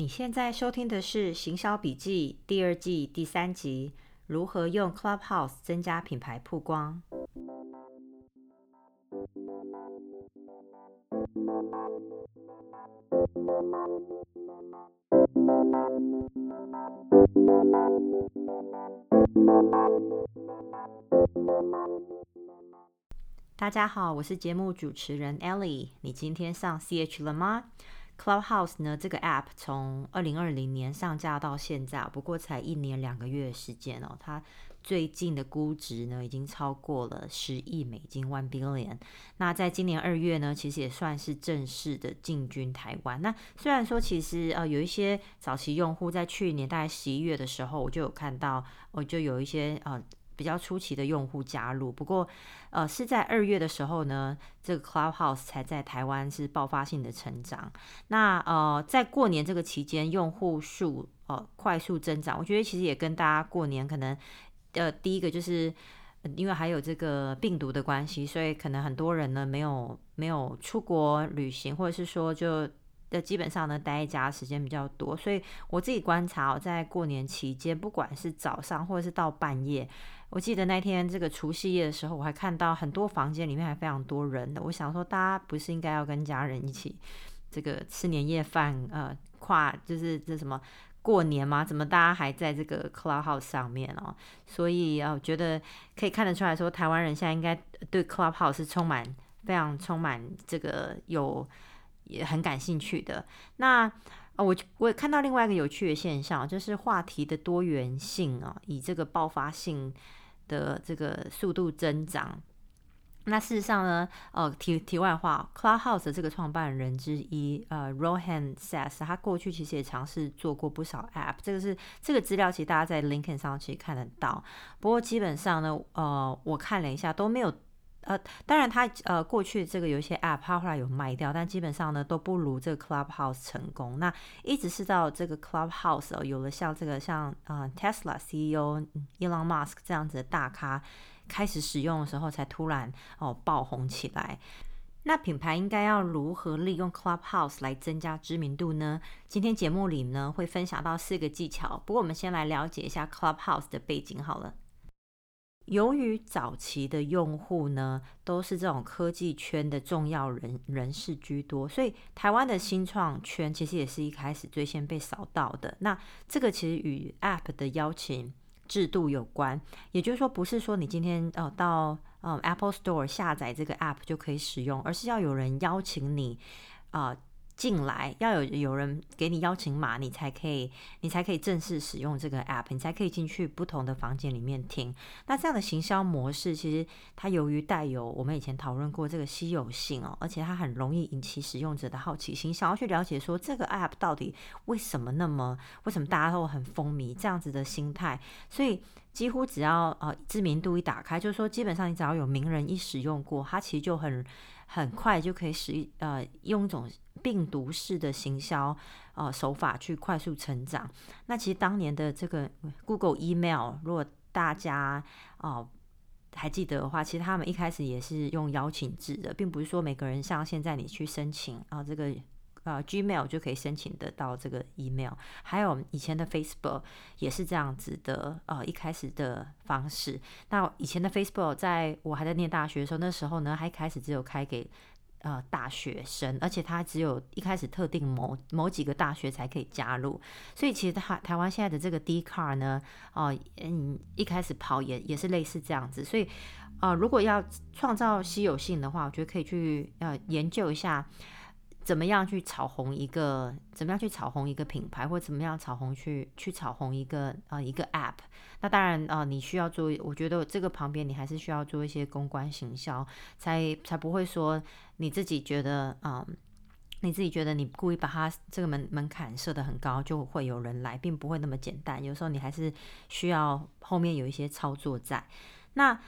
你现在收听的是《行销笔记》第二季第三集：如何用 Clubhouse 增加品牌曝光。大家好，我是节目主持人 Ellie。你今天上 CH 了吗？Clubhouse 呢，这个 App 从二零二零年上架到现在，不过才一年两个月的时间哦。它最近的估值呢，已经超过了十亿美金 （one billion）。那在今年二月呢，其实也算是正式的进军台湾。那虽然说，其实呃有一些早期用户在去年大概十一月的时候，我就有看到，我就有一些呃。比较初期的用户加入，不过，呃，是在二月的时候呢，这个 Clubhouse 才在台湾是爆发性的成长。那呃，在过年这个期间，用户数呃快速增长，我觉得其实也跟大家过年可能，呃，第一个就是因为还有这个病毒的关系，所以可能很多人呢没有没有出国旅行，或者是说就的基本上呢待在家时间比较多，所以我自己观察，在过年期间，不管是早上或者是到半夜。我记得那天这个除夕夜的时候，我还看到很多房间里面还非常多人的。我想说，大家不是应该要跟家人一起这个吃年夜饭，呃，跨就是这什么过年吗？怎么大家还在这个 Clubhouse 上面哦？所以啊，我觉得可以看得出来说，台湾人现在应该对 Clubhouse 是充满非常充满这个有也很感兴趣的。那我我也看到另外一个有趣的现象，就是话题的多元性啊，以这个爆发性。的这个速度增长，那事实上呢，呃，题题外话，Clubhouse 这个创办人之一，呃，Rohan Seth，他过去其实也尝试做过不少 App，这个是这个资料，其实大家在 LinkedIn 上其实看得到。不过基本上呢，呃，我看了一下都没有。呃，当然他，他呃过去这个有一些 App，他后来有卖掉，但基本上呢都不如这个 Clubhouse 成功。那一直是到这个 Clubhouse 哦，有了像这个像呃 Tesla CEO Elon Musk 这样子的大咖开始使用的时候，才突然哦爆红起来。那品牌应该要如何利用 Clubhouse 来增加知名度呢？今天节目里呢会分享到四个技巧。不过我们先来了解一下 Clubhouse 的背景好了。由于早期的用户呢，都是这种科技圈的重要人人士居多，所以台湾的新创圈其实也是一开始最先被扫到的。那这个其实与 App 的邀请制度有关，也就是说，不是说你今天呃到嗯 Apple Store 下载这个 App 就可以使用，而是要有人邀请你啊。进来要有有人给你邀请码，你才可以，你才可以正式使用这个 app，你才可以进去不同的房间里面听。那这样的行销模式，其实它由于带有我们以前讨论过这个稀有性哦，而且它很容易引起使用者的好奇心，想要去了解说这个 app 到底为什么那么，为什么大家都很风靡这样子的心态，所以几乎只要呃知名度一打开，就是说基本上你只要有名人一使用过，它其实就很很快就可以使呃用一种。病毒式的行销呃手法去快速成长。那其实当年的这个 Google Email，如果大家哦、还记得的话，其实他们一开始也是用邀请制的，并不是说每个人像现在你去申请啊、这个呃 Gmail 就可以申请得到这个 email。还有以前的 Facebook 也是这样子的呃一开始的方式。那以前的 Facebook 在我还在念大学的时候，那时候呢还开始只有开给。呃，大学生，而且他只有一开始特定某某几个大学才可以加入，所以其实台台湾现在的这个 D car 呢，哦、呃，嗯，一开始跑也也是类似这样子，所以，呃，如果要创造稀有性的话，我觉得可以去呃研究一下。怎么样去炒红一个？怎么样去炒红一个品牌，或怎么样炒红去去炒红一个呃一个 App？那当然啊、呃，你需要做，我觉得这个旁边你还是需要做一些公关行销，才才不会说你自己觉得啊、你自己觉得你故意把它这个门门槛设得很高，就会有人来，并不会那么简单。有时候你还是需要后面有一些操作在。那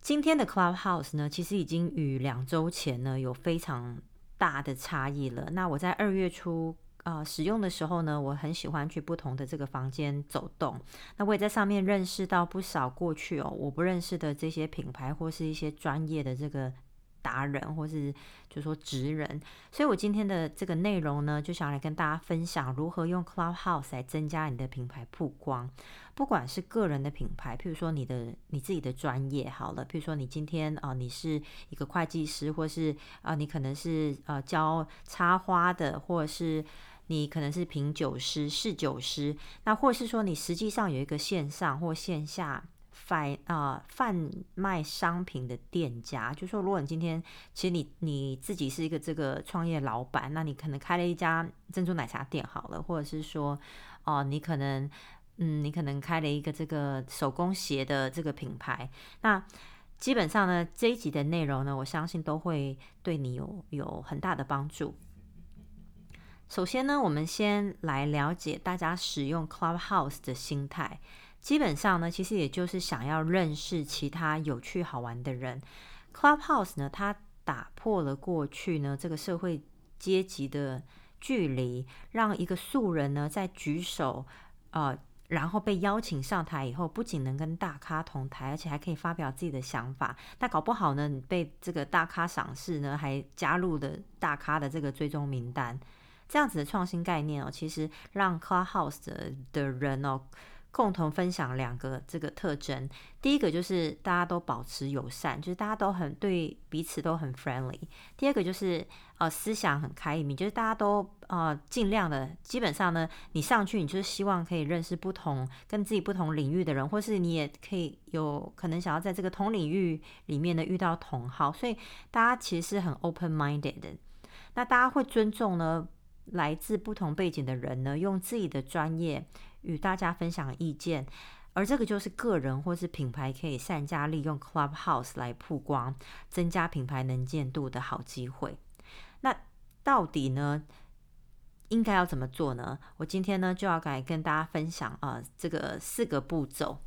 今天的 Clubhouse 呢，其实已经与两周前呢有非常大的差异了。那我在二月初啊、使用的时候呢，我很喜欢去不同的这个房间走动。那我也在上面认识到不少过去哦我不认识的这些品牌或是一些专业的这个达人，或是就说职人。所以我今天的这个内容呢，就想来跟大家分享如何用 Clubhouse 来增加你的品牌曝光。不管是个人的品牌，譬如说你的你自己的专业好了，譬如说你今天啊、你是一个会计师，或是啊、你可能是呃教插花的，或是。你可能是品酒师、侍酒师，那或者是说你实际上有一个线上或线下贩啊贩卖商品的店家，就说如果你今天其实你你自己是一个这个创业老板，那你可能开了一家珍珠奶茶店好了，或者是说哦、你可能嗯，你可能开了一个这个手工鞋的这个品牌，那基本上呢，这一集的内容呢，我相信都会对你有有很大的帮助。首先呢，我们先来了解大家使用 Clubhouse 的心态。基本上呢，其实也就是想要认识其他有趣好玩的人。Clubhouse 呢，它打破了过去呢这个社会阶级的距离，让一个素人呢在举手，呃，然后被邀请上台以后，不仅能跟大咖同台，而且还可以发表自己的想法。那搞不好呢，你被这个大咖赏识呢，还加入了大咖的这个追踪名单。这样子的创新概念哦，其实让 Clubhouse 的的人哦，共同分享两个这个特征。第一个就是大家都保持友善，就是大家都很对彼此都很 friendly。第二个就是呃思想很开明，就是大家都呃尽量的，基本上呢，你上去你就是希望可以认识不同跟自己不同领域的人，或是你也可以有可能想要在这个同领域里面呢遇到同好，所以大家其实是很 open minded 的。那大家会尊重呢，来自不同背景的人呢，用自己的专业与大家分享意见，而这个就是个人或是品牌可以善加利用 Clubhouse 来曝光、增加品牌能见度的好机会。那到底呢，应该要怎么做呢？我今天呢就要来跟大家分享啊、呃，这个四个步骤。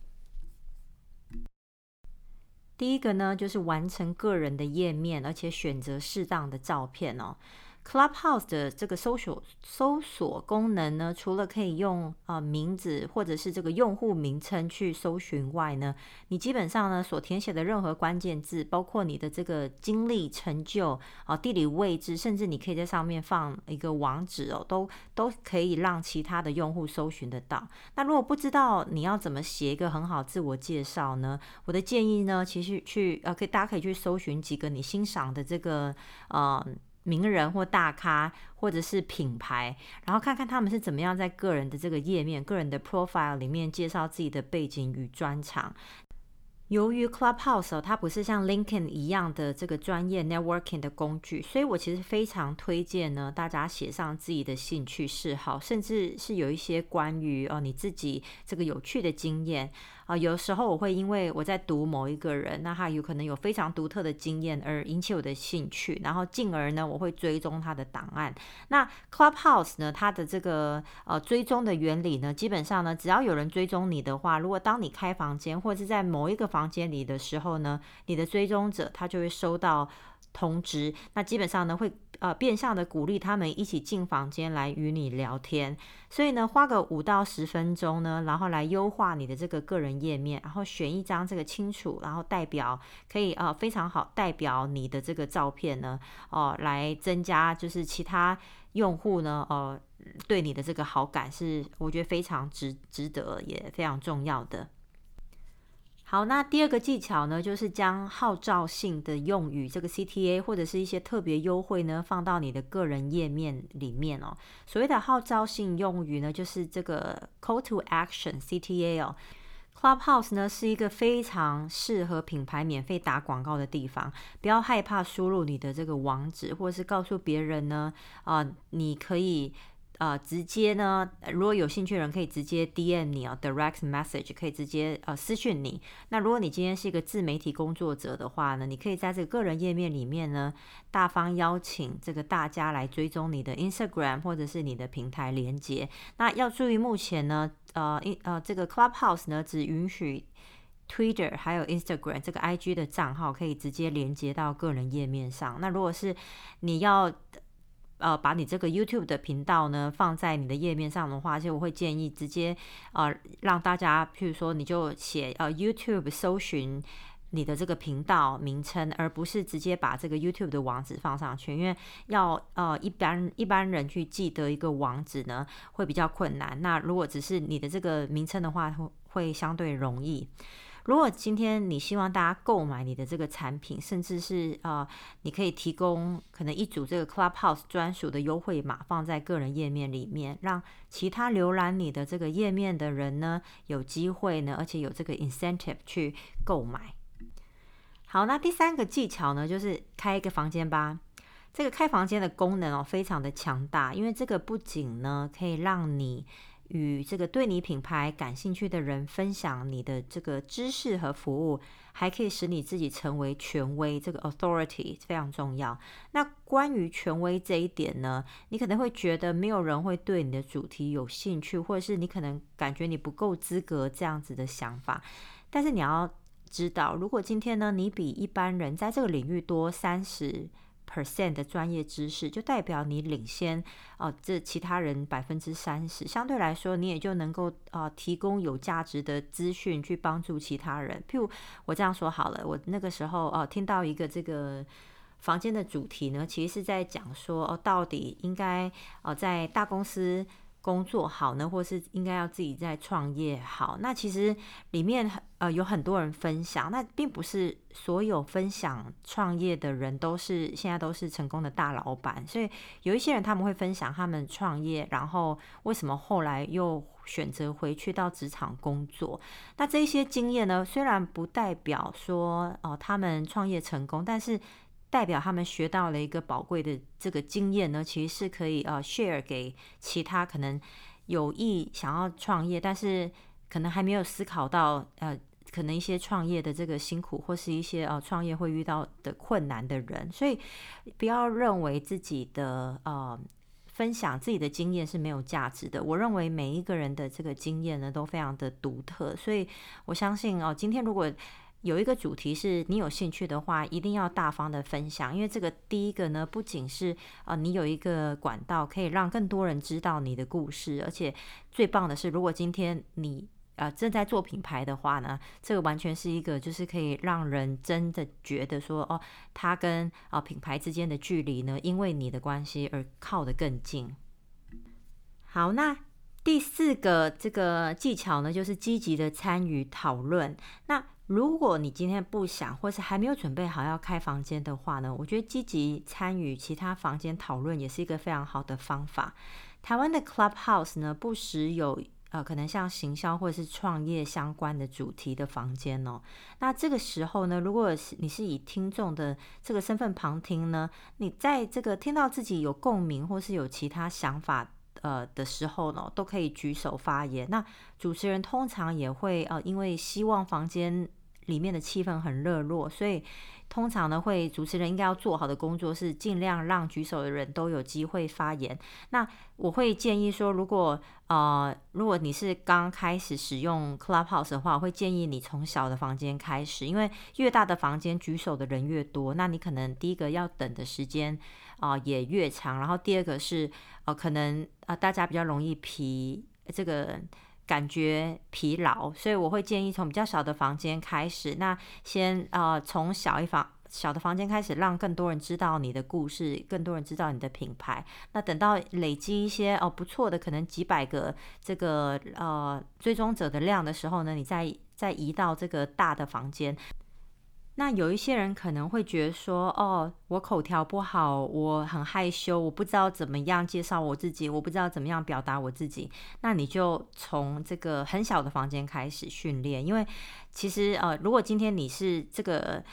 第一个呢，就是完成个人的页面，而且选择适当的照片哦。Clubhouse 的这个搜索搜索功能呢，除了可以用啊、名字或者是这个用户名称去搜寻外呢，你基本上呢所填写的任何关键字，包括你的这个经历、成就啊、地理位置，甚至你可以在上面放一个网址哦，都都可以让其他的用户搜寻得到。那如果不知道你要怎么写一个很好自我介绍呢？我的建议呢，其实去呃可以大家可以去搜寻几个你欣赏的这个呃。名人或大咖，或者是品牌，然后看看他们是怎么样在个人的这个页面、个人的 profile 里面介绍自己的背景与专长。由于 Clubhouse 它不是像 LinkedIn 一样的这个专业 networking 的工具，所以我其实非常推荐呢，大家写上自己的兴趣嗜好，甚至是有一些关于哦你自己这个有趣的经验。啊，有时候我会因为我在读某一个人，那他有可能有非常独特的经验而引起我的兴趣，然后进而呢，我会追踪他的档案。那 Clubhouse 呢，它的这个呃追踪的原理呢，基本上呢，只要有人追踪你的话，如果当你开房间或是在某一个房间里的时候呢，你的追踪者他就会收到通知，那基本上呢会。呃，变相的鼓励他们一起进房间来与你聊天，所以呢，花个五到十分钟呢，然后来优化你的这个个人页面，然后选一张这个清楚，然后代表可以呃非常好代表你的这个照片呢，哦、来增加就是其他用户呢，呃，对你的这个好感是我觉得非常值值得也非常重要的。好，那第二个技巧呢，就是将号召性的用语，这个 CTA 或者是一些特别优惠呢，放到你的个人页面里面哦。所谓的号召性用语呢，就是这个 Call to Action CTA 哦。Clubhouse 呢是一个非常适合品牌免费打广告的地方，不要害怕输入你的这个网址，或者是告诉别人呢，啊、呃，你可以。呃，直接呢，如果有兴趣的人可以直接 DM 你啊，direct message 可以直接呃私讯你。那如果你今天是一个自媒体工作者的话呢，你可以在这个个人页面里面呢，大方邀请这个大家来追踪你的 Instagram 或者是你的平台连接。那要注意，目前呢，呃，呃，这个 Clubhouse 呢只允许 Twitter 还有 Instagram 这个 IG 的账号可以直接连接到个人页面上。那如果是你要呃，把你这个 YouTube 的频道呢放在你的页面上的话，其实我会建议直接呃让大家，譬如说你就写呃 YouTube 搜寻你的这个频道名称，而不是直接把这个 YouTube 的网址放上去，因为要呃一般一般人去记得一个网址呢，会比较困难。那如果只是你的这个名称的话，会会相对容易。如果今天你希望大家购买你的这个产品，甚至是呃，你可以提供可能一组这个 Clubhouse 专属的优惠码放在个人页面里面，让其他浏览你的这个页面的人呢有机会呢，而且有这个 incentive 去购买。好，那第三个技巧呢，就是开一个房间吧。这个开房间的功能哦，非常的强大，因为这个不仅呢可以让你与这个对你品牌感兴趣的人分享你的这个知识和服务，还可以使你自己成为权威。这个 authority 非常重要。那关于权威这一点呢，你可能会觉得没有人会对你的主题有兴趣，或者是你可能感觉你不够资格这样子的想法。但是你要知道，如果今天呢，你比一般人在这个领域多三十 percent 的专业知识，就代表你领先哦、这其他人百分之三十，相对来说，你也就能够啊、呃、提供有价值的资讯去帮助其他人。譬如我这样说好了，我那个时候哦、听到一个这个房间的主题呢，其实是在讲说哦、到底应该哦、在大公司。工作好呢，或是应该要自己在创业好？那其实里面呃有很多人分享，那并不是所有分享创业的人都是现在都是成功的大老板，所以有一些人他们会分享他们创业，然后为什么后来又选择回去到职场工作？那这些经验呢，虽然不代表说哦、他们创业成功，但是。代表他们学到了一个宝贵的这个经验呢，其实是可以呃 share 给其他可能有意想要创业，但是可能还没有思考到呃可能一些创业的这个辛苦或是一些呃创业会遇到的困难的人，所以不要认为自己的呃分享自己的经验是没有价值的。我认为每一个人的这个经验呢都非常的独特，所以我相信哦，今天如果有一个主题是你有兴趣的话，一定要大方的分享，因为这个第一个呢，不仅是呃你有一个管道可以让更多人知道你的故事，而且最棒的是，如果今天你呃正在做品牌的话呢，这个完全是一个就是可以让人真的觉得说哦，他跟啊、品牌之间的距离呢，因为你的关系而靠得更近。好，那第四个这个技巧呢，就是积极的参与讨论。那如果你今天不想，或是还没有准备好要开房间的话呢，我觉得积极参与其他房间讨论也是一个非常好的方法。台湾的 Clubhouse 呢，不时有呃，可能像行销或者是创业相关的主题的房间哦。那这个时候呢，如果是你是以听众的这个身份旁听呢，你在这个听到自己有共鸣或是有其他想法。呃的时候呢，都可以举手发言。那主持人通常也会呃，因为希望房间里面的气氛很热络，所以通常呢，会主持人应该要做好的工作是尽量让举手的人都有机会发言。那我会建议说，如果呃，如果你是刚开始使用 Clubhouse 的话，我会建议你从小的房间开始，因为越大的房间举手的人越多，那你可能第一个要等的时间啊、也越长，然后第二个是呃可能啊、大家比较容易疲这个感觉疲劳，所以我会建议从比较小的房间开始，那先呃从小一房。小的房间开始，让更多人知道你的故事，更多人知道你的品牌。那等到累积一些哦不错的，可能几百个这个呃追踪者的量的时候呢，你再再移到这个大的房间。那有一些人可能会觉得说，哦，我口条不好，我很害羞，我不知道怎么样介绍我自己，我不知道怎么样表达我自己。那你就从这个很小的房间开始训练，因为其实呃，如果今天你是这个。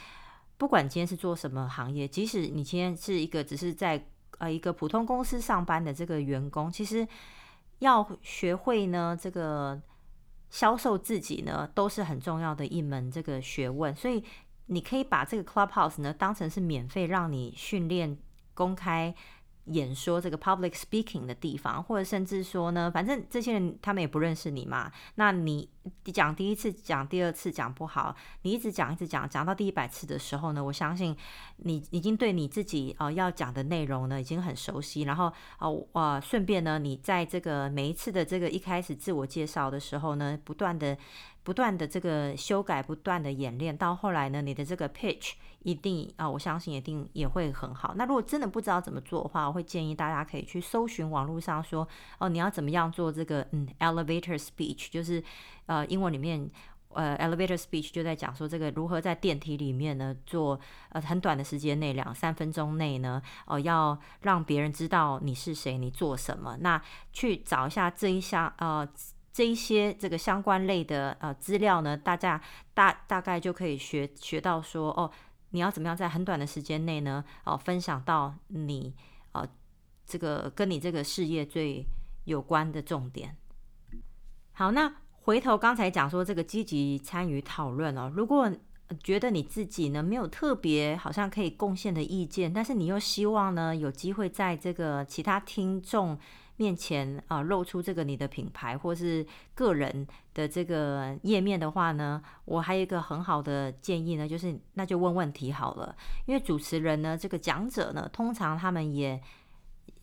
不管今天是做什么行业，即使你今天是一个只是在呃一个普通公司上班的这个员工，其实要学会呢这个销售自己呢，都是很重要的一门这个学问。所以你可以把这个 Clubhouse 呢当成是免费让你训练公开演说这个 public speaking 的地方，或者甚至说呢，反正这些人他们也不认识你嘛，那你。讲第一次，讲第二次讲不好，你一直讲一直讲，讲到第一百次的时候呢，我相信你已经对你自己呃要讲的内容呢已经很熟悉，然后哦呃顺便呢，你在这个每一次的这个一开始自我介绍的时候呢，不断的。不断的这个修改，不断的演练，到后来呢，你的这个 pitch 一定啊，我相信一定也会很好。那如果真的不知道怎么做的话，我会建议大家可以去搜寻网络上说，哦，你要怎么样做这个嗯 elevator speech，就是呃英文里面呃 elevator speech 就在讲说这个如何在电梯里面呢做呃很短的时间内两三分钟内呢，哦、要让别人知道你是谁，你做什么，那去找一下这一项呃。这一些这个相关类的呃资料呢，大家大大概就可以学学到说哦，你要怎么样在很短的时间内呢，哦分享到你呃这个跟你这个事业最有关的重点。好，那回头刚才讲说这个积极参与讨论哦，如果觉得你自己呢没有特别好像可以贡献的意见，但是你又希望呢有机会在这个其他听众。面前啊、露出这个你的品牌或是个人的这个页面的话呢，我还有一个很好的建议呢，就是那就问问题好了，因为主持人呢，这个讲者呢，通常他们也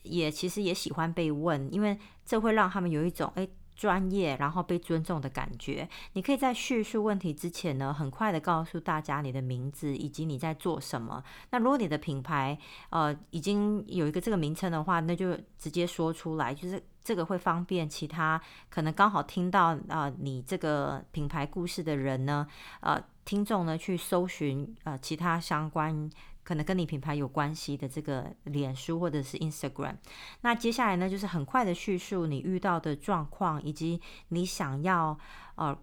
也其实也喜欢被问，因为这会让他们有一种诶。专业，然后被尊重的感觉。你可以在叙述问题之前呢，很快的告诉大家你的名字以及你在做什么。那如果你的品牌呃已经有一个这个名称的话，那就直接说出来，就是这个会方便其他可能刚好听到啊、你这个品牌故事的人呢，呃听众呢去搜寻呃其他相关。可能跟你品牌有关系的这个脸书或者是 Instagram，那接下来呢，就是很快的叙述你遇到的状况，以及你想要呃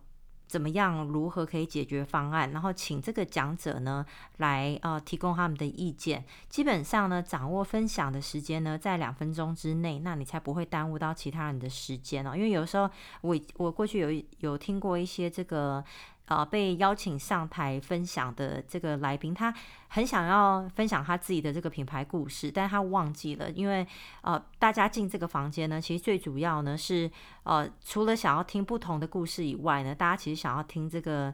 怎么样，如何可以解决方案，然后请这个讲者呢来呃提供他们的意见。基本上呢，掌握分享的时间呢在两分钟之内，那你才不会耽误到其他人的时间哦。因为有时候我我过去有有听过一些这个。呃，被邀请上台分享的这个来宾，他很想要分享他自己的这个品牌故事，但他忘记了，因为呃，大家进这个房间呢，其实最主要呢是呃，除了想要听不同的故事以外呢，大家其实想要听这个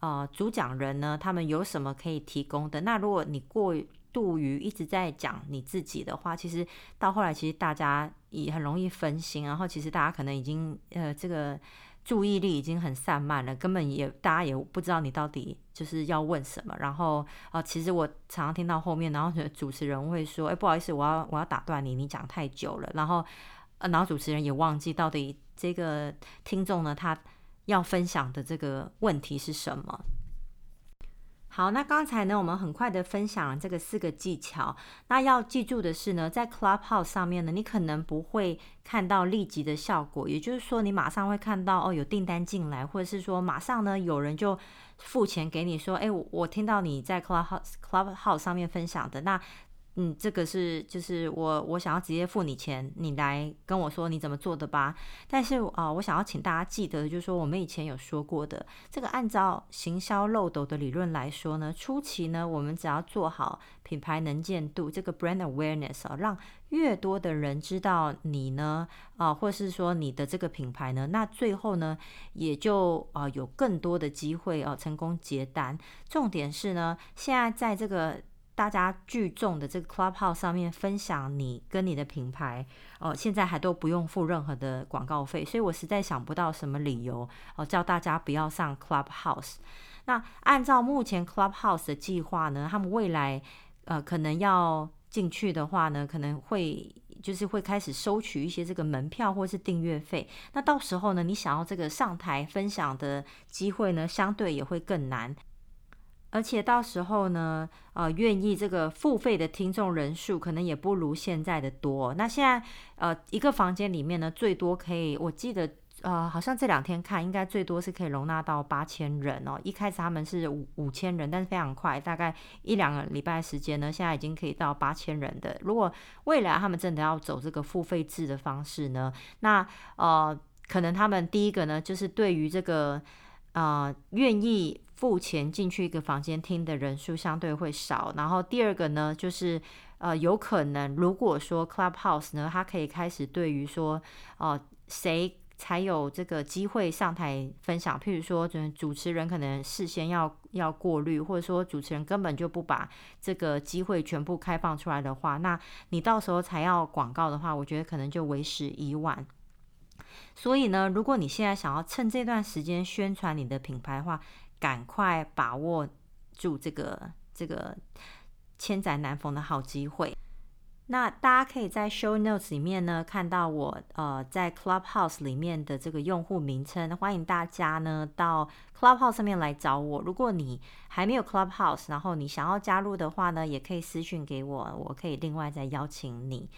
呃主讲人呢，他们有什么可以提供的。那如果你过度于一直在讲你自己的话，其实到后来其实大家也很容易分心，然后其实大家可能已经呃这个。注意力已经很散漫了，根本也大家也不知道你到底就是要问什么。然后啊、其实我常常听到后面，然后主持人会说：“哎，不好意思，我要我要打断你，你讲太久了。”然后呃，然后主持人也忘记到底这个听众呢，他要分享的这个问题是什么。好，那刚才呢，我们很快的分享了这个四个技巧。那要记住的是呢，在 Clubhouse 上面呢，你可能不会看到立即的效果，也就是说，你马上会看到哦，有订单进来，或者是说，马上呢，有人就付钱给你，说，哎，我我听到你在 Clubhouse Clubhouse 上面分享的那。嗯，这个是就是我我想要直接付你钱，你来跟我说你怎么做的吧。但是啊、我想要请大家记得，就是说我们以前有说过的，这个按照行销漏斗的理论来说呢，初期呢，我们只要做好品牌能见度，这个 brand awareness 啊，让越多的人知道你呢，啊、或是说你的这个品牌呢，那最后呢，也就啊、有更多的机会哦、成功结单。重点是呢，现在在这个。大家聚众的这个 Clubhouse 上面分享你跟你的品牌哦，现在还都不用付任何的广告费，所以我实在想不到什么理由哦，叫大家不要上 Clubhouse。那按照目前 Clubhouse 的计划呢，他们未来呃可能要进去的话呢，可能会就是会开始收取一些这个门票或是订阅费。那到时候呢，你想要这个上台分享的机会呢，相对也会更难。而且到时候呢，呃，愿意这个付费的听众人数可能也不如现在的多。那现在，呃，一个房间里面呢，最多可以，我记得，呃，好像这两天看，应该最多是可以容纳到八千人哦。一开始他们是五五千人，但是非常快，大概一两个礼拜时间呢，现在已经可以到八千人的。如果未来他们真的要走这个付费制的方式呢，那呃，可能他们第一个呢，就是对于这个呃愿意。付钱进去一个房间听的人数相对会少，然后第二个呢，就是呃，有可能如果说 Clubhouse 呢，它可以开始对于说，哦、呃，谁才有这个机会上台分享。譬如说，主持人可能事先要要过滤，或者说主持人根本就不把这个机会全部开放出来的话，那你到时候才要广告的话，我觉得可能就为时已晚。所以呢，如果你现在想要趁这段时间宣传你的品牌的话，赶快把握住这个这个千载难逢的好机会。那大家可以在 show notes 里面呢看到我呃在 Clubhouse 里面的这个用户名称，欢迎大家呢到 Clubhouse 上面来找我。如果你还没有 Clubhouse，然后你想要加入的话呢，也可以私信给我，我可以另外再邀请你。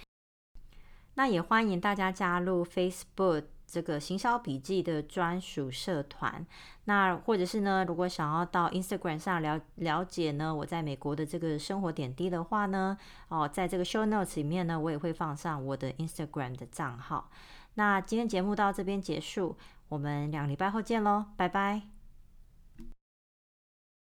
那也欢迎大家加入 Facebook。这个行销笔记的专属社团，那或者是呢，如果想要到 Instagram 上了了解呢，我在美国的这个生活点滴的话呢，哦，在这个 Show Notes 里面呢，我也会放上我的 Instagram 的账号。那今天节目到这边结束，我们两礼拜后见喽，拜拜。